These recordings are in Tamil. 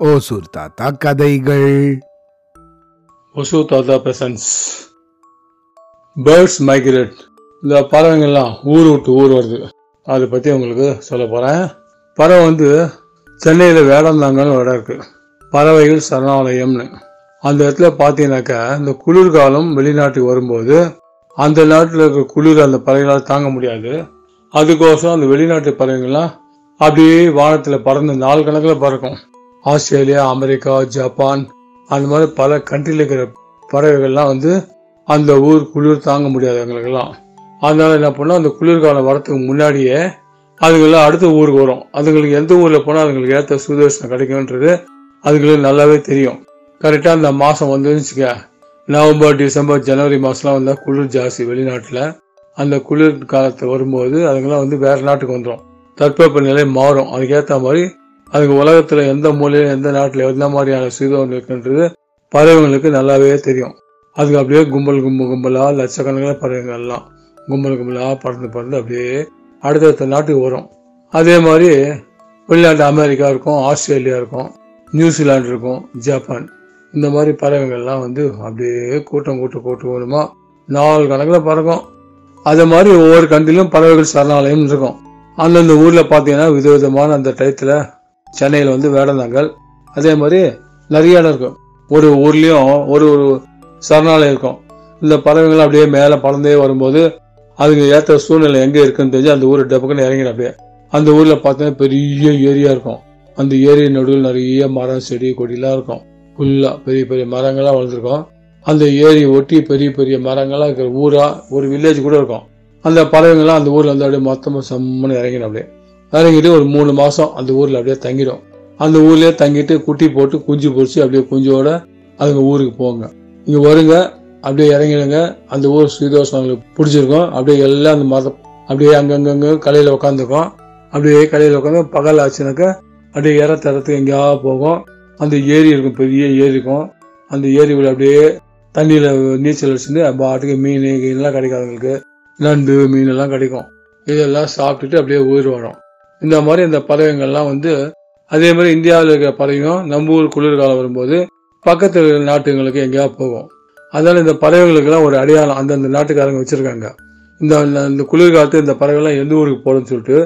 ஓசூர் தாத்தா கதைகள். ஒசு தாத்தா பிரசன்ஸ் பேர்ட்ஸ் மைக்ரேட் இந்த பறவைங்கள்லாம் ஊர் விட்டு ஊர் வருது. அதை பற்றி உங்களுக்கு சொல்ல போகிறேன் பறவை வந்து சென்னையில் வேடந்தாங்கன்னு ஒரு இடம் இருக்குது பறவைகள் சரணாலயம்னு. அந்த இடத்துல பார்த்தீங்கன்னாக்கா இந்த குளிர்காலம் வெளிநாட்டுக்கு வரும்போது அந்த நாட்டில் இருக்கிற குளிர் அந்த பறவைகளால் தாங்க முடியாது. அதுக்கோசரம் அந்த வெளிநாட்டு பறவைகள்லாம் அப்படியே வானத்தில் பறந்து நாலு கணக்கில் பறக்கும். ஆஸ்திரேலியா அமெரிக்கா ஜப்பான் அந்த மாதிரி பல கண்ட்ரியில் இருக்கிற பறவைகள்லாம் வந்து அந்த ஊர் குளிர் தாங்க முடியாது எங்களுக்கெல்லாம். அதனால என்ன பண்ணோம் அந்த குளிர்காலம் வரத்துக்கு முன்னாடியே அதுங்கெல்லாம் அடுத்த ஊருக்கு வரும். அதுங்களுக்கு எந்த ஊரில் போனால் அதுங்களுக்கு ஏற்ற சுதர்சனம் கிடைக்கும்ன்றது அதுங்களுக்கு நல்லாவே தெரியும். கரெக்டாக அந்த மாதம் வந்துச்சுக்க நவம்பர் டிசம்பர் ஜனவரி மாதம்லாம் வந்தால் குளிர் ஜாஸ்தி வெளிநாட்டில். அந்த குளிர் காலத்தை வரும்போது அதுங்கெல்லாம் வந்து வேறு நாட்டுக்கு வந்துடும் தட்பவெப்ப நிலை மாறும். அதுக்கேற்ற மாதிரி அதுக்கு உலகத்தில் எந்த மூலையில் எந்த நாட்டில் எந்த மாதிரியான சீதம் இருக்குன்றது பறவைங்களுக்கு நல்லாவே தெரியும். அதுக்கு அப்படியே கும்பல் கும்பல் கும்பலாக லட்சக்கணக்கில் பறவைகள் எல்லாம் கும்பல் கும்பலாக பறந்து பறந்து அப்படியே அடுத்தடுத்த நாட்டுக்கு வரும். அதே மாதிரி வெளிநாட்டு அமெரிக்கா இருக்கும் ஆஸ்திரேலியா இருக்கும் நியூசிலாந்து இருக்கும் ஜப்பான். இந்த மாதிரி பறவைகள்லாம் வந்து அப்படியே கூட்டம் கூட்டம் கூட்டம் கூட்டமாக நாலு கணக்கில் பறக்கும். அதே மாதிரி ஒவ்வொரு கண்ட்ரிலும் பறவைகள் சரணாலயம் இருக்கும். அந்தந்த ஊரில் பார்த்தீங்கன்னா விதவிதமான அந்த டயத்தில் சென்னையில் வந்து வேடந்தாங்கல் அதே மாதிரி நிறைய இடம் இருக்கும். ஒரு ஊர்லேயும் ஒரு ஒரு சரணாலயம் இருக்கும். இந்த பறவைகள் அப்படியே மேலே பறந்தே வரும்போது அதுக்கு ஏற்ற சூழ்நிலை எங்கே இருக்குன்னு தெரிஞ்சு அந்த ஊர் டப்புக்குன்னு இறங்கிடும் அப்படியே. அந்த ஊரில் பார்த்தீங்கன்னா பெரிய ஏரியா இருக்கும். அந்த ஏரி நடுவில் நிறைய மரம் செடி கொடிலாம் இருக்கும். ஃபுல்லாக பெரிய பெரிய மரங்கள்லாம் வளர்ந்துருக்கும். அந்த ஏரி ஒட்டி பெரிய பெரிய மரங்களாக இருக்கிற ஊராக ஒரு வில்லேஜ் கூட இருக்கும். அந்த பறவைங்கள்லாம் அந்த ஊரில் வந்து அப்படியே மொத்தமாக செம்மன்னு இறங்கிடும் அப்படியே. இறங்கிட்டு ஒரு மூணு மாதம் அந்த ஊரில் அப்படியே தங்கிடும். அந்த ஊர்லேயே தங்கிட்டு குட்டி போட்டு குஞ்சு பொறிச்சு அப்படியே குஞ்சோட அதுங்க ஊருக்கு போங்க. இங்கே வருங்க அப்படியே இறங்கிடுங்க. அந்த ஊர் சுயதோஷம் அவங்களுக்கு பிடிச்சிருக்கும். அப்படியே எல்லாம் அந்த மரம் அப்படியே அங்கங்கங்க கலையில் உட்காந்துக்கும் அப்படியே கலையில் உட்காந்து பகல் ஆச்சுனாக்கா அப்படியே இற தரத்துக்கு எங்கேயாவது போகும். அந்த ஏரி இருக்கும் பெரிய ஏரி இருக்கும். அந்த ஏரிக்குள்ள அப்படியே தண்ணியில் நீச்சல் அடிச்சுட்டு பாட்டுக்கு மீன் கீன்லாம் கிடைக்கும் அவங்களுக்கு. நண்டு மீன் எல்லாம் கிடைக்கும். இதெல்லாம் சாப்பிட்டுட்டு அப்படியே உயிர் வரும். இந்த மாதிரி இந்த பறவைங்கள்லாம் வந்து அதே மாதிரி இந்தியாவில் இருக்கிற பறவையும் நம்ம ஊர் குளிர்காலம் வரும்போது பக்கத்து இருக்கிற நாட்டுங்களுக்கு எங்கேயாவது போகும். அதனால இந்த பறவைகளுக்கெல்லாம் ஒரு அடையாளம் அந்தந்த நாட்டுக்காரங்க வச்சிருக்காங்க. இந்த இந்த குளிர்காலத்து இந்த பறவைகள்லாம் எந்த ஊருக்கு போகணும்னு சொல்லிட்டு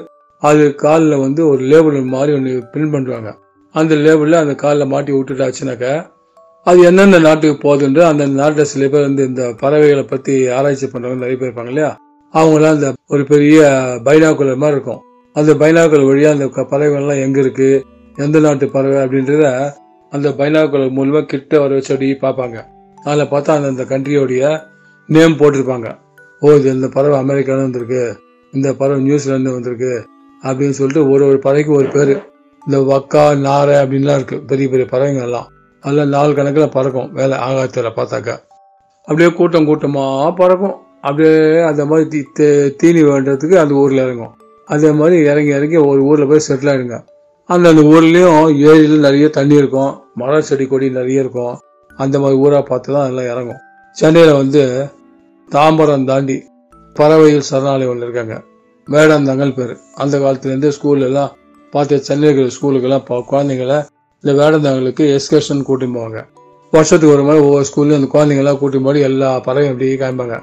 அது காலில் வந்து ஒரு லேபிள் மாதிரி ஒன்று பிரிண்ட் பண்ணுவாங்க. அந்த லேபிளில் அந்த காலில் மாட்டி விட்டுட்டாச்சுனாக்கா அது எந்தெந்த நாட்டுக்கு போகுதுன்ற அந்த நாட்டில் சில பேர் வந்து இந்த பறவைகளை பற்றி ஆராய்ச்சி பண்ணுறவங்க நிறைய பேர் இருப்பாங்க இல்லையா? அவங்களாம் அந்த ஒரு பெரிய பைனாக்குலர் மாதிரி இருக்கும். அந்த பைனாக்குலர் வழியாக அந்த பறவைகள்லாம் எங்கே இருக்குது எந்த நாட்டு பறவை அப்படின்றத அந்த பைனாக்குலர் மூலமாக கிட்ட வர வச்சு அப்படி பார்ப்பாங்க. அதில் பார்த்தா அந்த அந்த கண்ட்ரியோடைய நேம் போட்டிருப்பாங்க. ஓ இது இந்த பறவை அமெரிக்காவில் வந்திருக்கு. இந்த பறவை நியூசிலாந்து வந்திருக்கு. அப்படின்னு சொல்லிட்டு ஒரு ஒரு பறவைக்கு ஒரு பேர். இந்த வக்கா நாரை அப்படின்லாம் இருக்குது பெரிய பெரிய பறவைங்கள்லாம். அதில் நாலு கணக்கில் பறக்கும். வேலை ஆகாயத்தில் பார்த்தாக்கா. அப்படியே கூட்டம் கூட்டமாக பறக்கும். அப்படியே அந்த மாதிரி தீ தே- தீனி வேண்டதுக்கு அந்த ஊரில் இறங்கும். அதே மாதிரி இறங்கி இறங்கி ஒரு ஊரில் போய் செட்டில் ஆகிடுங்க அந்தந்த ஊர்லேயும் ஏரியில் நிறைய தண்ணி இருக்கும். மரம் செடி கொடி நிறைய இருக்கும். அந்த மாதிரி ஊராக பார்த்து தான் எல்லாம் இறங்கும். சென்னையில் வந்து தாம்பரம் தாண்டி பறவைகள் சரணாலயம் ஒன்று இருக்காங்க. வேடாந்தாங்கல் பேர். அந்த காலத்துலேருந்து ஸ்கூல்ல பார்த்து சென்னையில் இருக்கிற ஸ்கூலுக்கெல்லாம் ப- குழந்தைங்கள இந்த வேடந்தாங்களுக்கு எஸ்கர்ஷன் கூட்டின்னு போவாங்க. வருஷத்துக்கு ஒரு மாதிரி ஒவ்வொரு ஸ்கூல்லையும் அந்த குழந்தைங்களாம் கூட்டின்னு போய் எல்லா பறவையும் அப்படியே காமிப்பாங்க.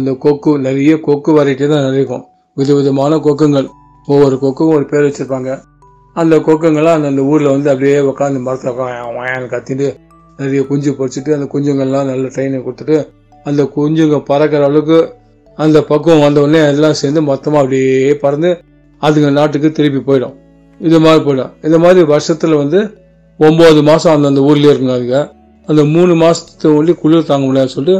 இந்த கொக்கு நிறைய கொக்கு வெரைட்டி தான் நிறைய இருக்கும். விதவிதமான கொக்குங்கள். ஒவ்வொரு கொக்குக்கும் ஒரு பேர் வச்சிருப்பாங்க. அந்த கொக்குங்கள்லாம் அந்த அந்த ஊரில் வந்து அப்படியே உட்காந்து மரத்தில் உட்காந்து கத்திட்டு நிறைய குஞ்சு பொறிச்சிட்டு அந்த குஞ்சுங்கள்லாம் நல்ல ட்ரைனிங் கொடுத்துட்டு அந்த குஞ்சுங்க பறக்கிற அளவுக்கு அந்த பக்குவம் வந்த உடனே எல்லாம் சேர்ந்து மொத்தமாக அப்படியே பறந்து அதுங்க நாட்டுக்கு திருப்பி போயிடும். இது மாதிரி போயிடும். இந்த மாதிரி வருஷத்தில் வந்து ஒம்பது மாதம் அந்தந்த ஊர்லேயே இருக்குங்க அதுங்க அந்த மூணு மாதத்து ஒண்டி குளிர் தாங்க முடியாதுன்னு சொல்லிட்டு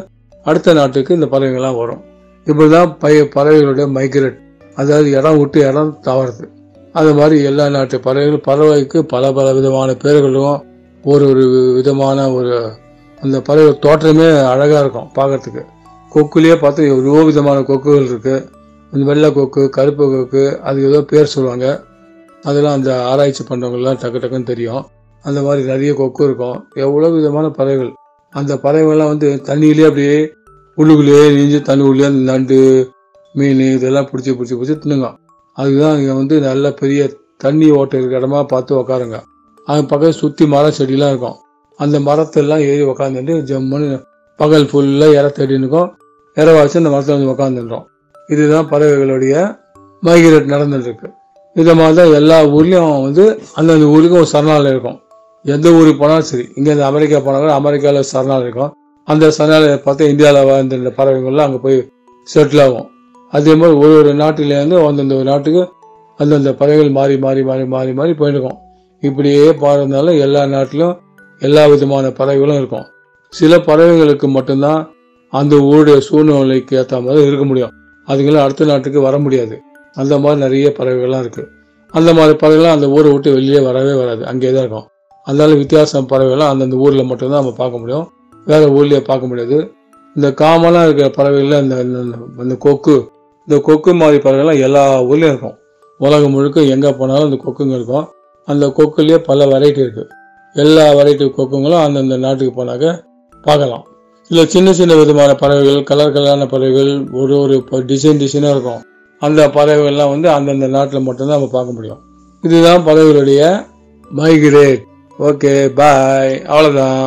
அடுத்த நாட்டுக்கு இந்த பறவைகள்லாம் வரும். இப்படி தான் பய பறவைகளுடைய மைக்ரேட் அதாவது இடம் விட்டு இடம் தவறுது. அது மாதிரி எல்லா நாட்டு பறவைகள் பறவைக்கு பல பல விதமான பேர்களும் ஒரு ஒரு விதமான ஒரு அந்த பறவை தோற்றமே அழகாக இருக்கும் பார்க்கறதுக்கு. கொக்குலேயே பார்த்து எவ்வளோ விதமான கொக்குகள் இருக்குது இந்த வெள்ளை கொக்கு கருப்பு கொக்கு அதுக்கு ஏதோ பேர் சொல்லுவாங்க. அதெல்லாம் அந்த ஆராய்ச்சி பண்ணுறவங்கலாம் டக்கு டக்குன்னு தெரியும். அந்த மாதிரி நிறைய கொக்கு இருக்கும். எவ்வளோ விதமான பறவைகள். அந்த பறவைகள்லாம் வந்து தண்ணியிலே அப்படியே உள்ளுக்குள்ளேயே நீஞ்சு தண்ணி உள்ளே நண்டு மீன் இதெல்லாம் பிடிச்சி பிடிச்சி பிடிச்சி தின்னுங்க. அதுதான் இங்கே வந்து நல்ல பெரிய தண்ணி ஓட்ட இருக்கிற இடமா பார்த்து உக்காருங்க. அது பக்கத்தில் சுற்றி மரம் செடியெலாம் இருக்கும். அந்த மரத்தெல்லாம் ஏறி உக்காந்துட்டு ஜம்முன்னு பகல் ஃபுல்லாக இற தேடி இருக்கும். இற வச்சு அந்த மரத்தில் வந்து உக்காந்துடுறோம் இதுதான் பறவைகளுடைய மைக்ரேட் நடந்துட்டு இருக்கு. இதை மாதிரி தான் எல்லா ஊர்லேயும் வந்து அந்தந்த ஊருக்கும் ஒரு சரணாலயம் இருக்கும். எந்த ஊருக்கு போனாலும் சரி இங்கேருந்து அமெரிக்கா போனாலும் அமெரிக்காவில் சரணாலயம் இருக்கும். அந்த சரணாலயம் பார்த்தா இந்தியாவில் வாழ்ந்த இந்த பறவைகள்லாம் அங்கே போய் செட்டில் ஆகும். அதே மாதிரி ஒரு ஒரு நாட்டிலேருந்து அந்தந்த ஒரு நாட்டுக்கு அந்தந்த பறவைகள் மாறி மாறி மாறி மாறி மாறி போயிருக்கும் இப்படியே பாருந்தாலும் எல்லா நாட்டிலும் எல்லா விதமான பறவைகளும் இருக்கும். சில பறவைகளுக்கு மட்டும்தான் அந்த ஊருடைய சூழ்நிலைக்கு ஏற்ற மாதிரி இருக்க முடியும். அதுங்களாம் அடுத்த நாட்டுக்கு வர முடியாது. அந்த மாதிரி நிறைய பறவைகள்லாம் இருக்குது அந்த மாதிரி பறவைகள்லாம் அந்த ஊரை விட்டு வெளியே வரவே வராது. அங்கேயே தான் இருக்கும். அதனால வித்தியாசம் பறவைகள்லாம் அந்தந்த ஊரில் மட்டும்தான் நம்ம பார்க்க முடியும். வேறு ஊர்லேயே பார்க்க முடியாது. இந்த காமனாக இருக்கிற பறவைகளில் இந்த இந்த- இந்த கொக்கு இந்த கொக்கு மாதிரி பறவைகள்லாம் எல்லா ஊர்லேயும் இருக்கும். உலகம் முழுக்க எங்கே போனாலும் அந்த கொக்குங்க இருக்கும். அந்த கொக்குலேயே பல வெரைட்டி இருக்குது எல்லா வெரைட்டி கொக்குங்களும் அந்தந்த நாட்டுக்கு போனாக்க பார்க்கலாம். இல்லை சின்ன சின்ன விதமான பறவைகள் கலர் கலரான பறவைகள் ஒரு ஒரு டிசைன் டிசைனாக இருக்கும். அந்த பறவைகள்லாம் வந்து அந்தந்த நாட்டில் மட்டும்தான் நம்ம பார்க்க முடியும். இதுதான் பறவைகளுடைய மைக்ரேட் ஓகே பாய் அவ்வளோதான்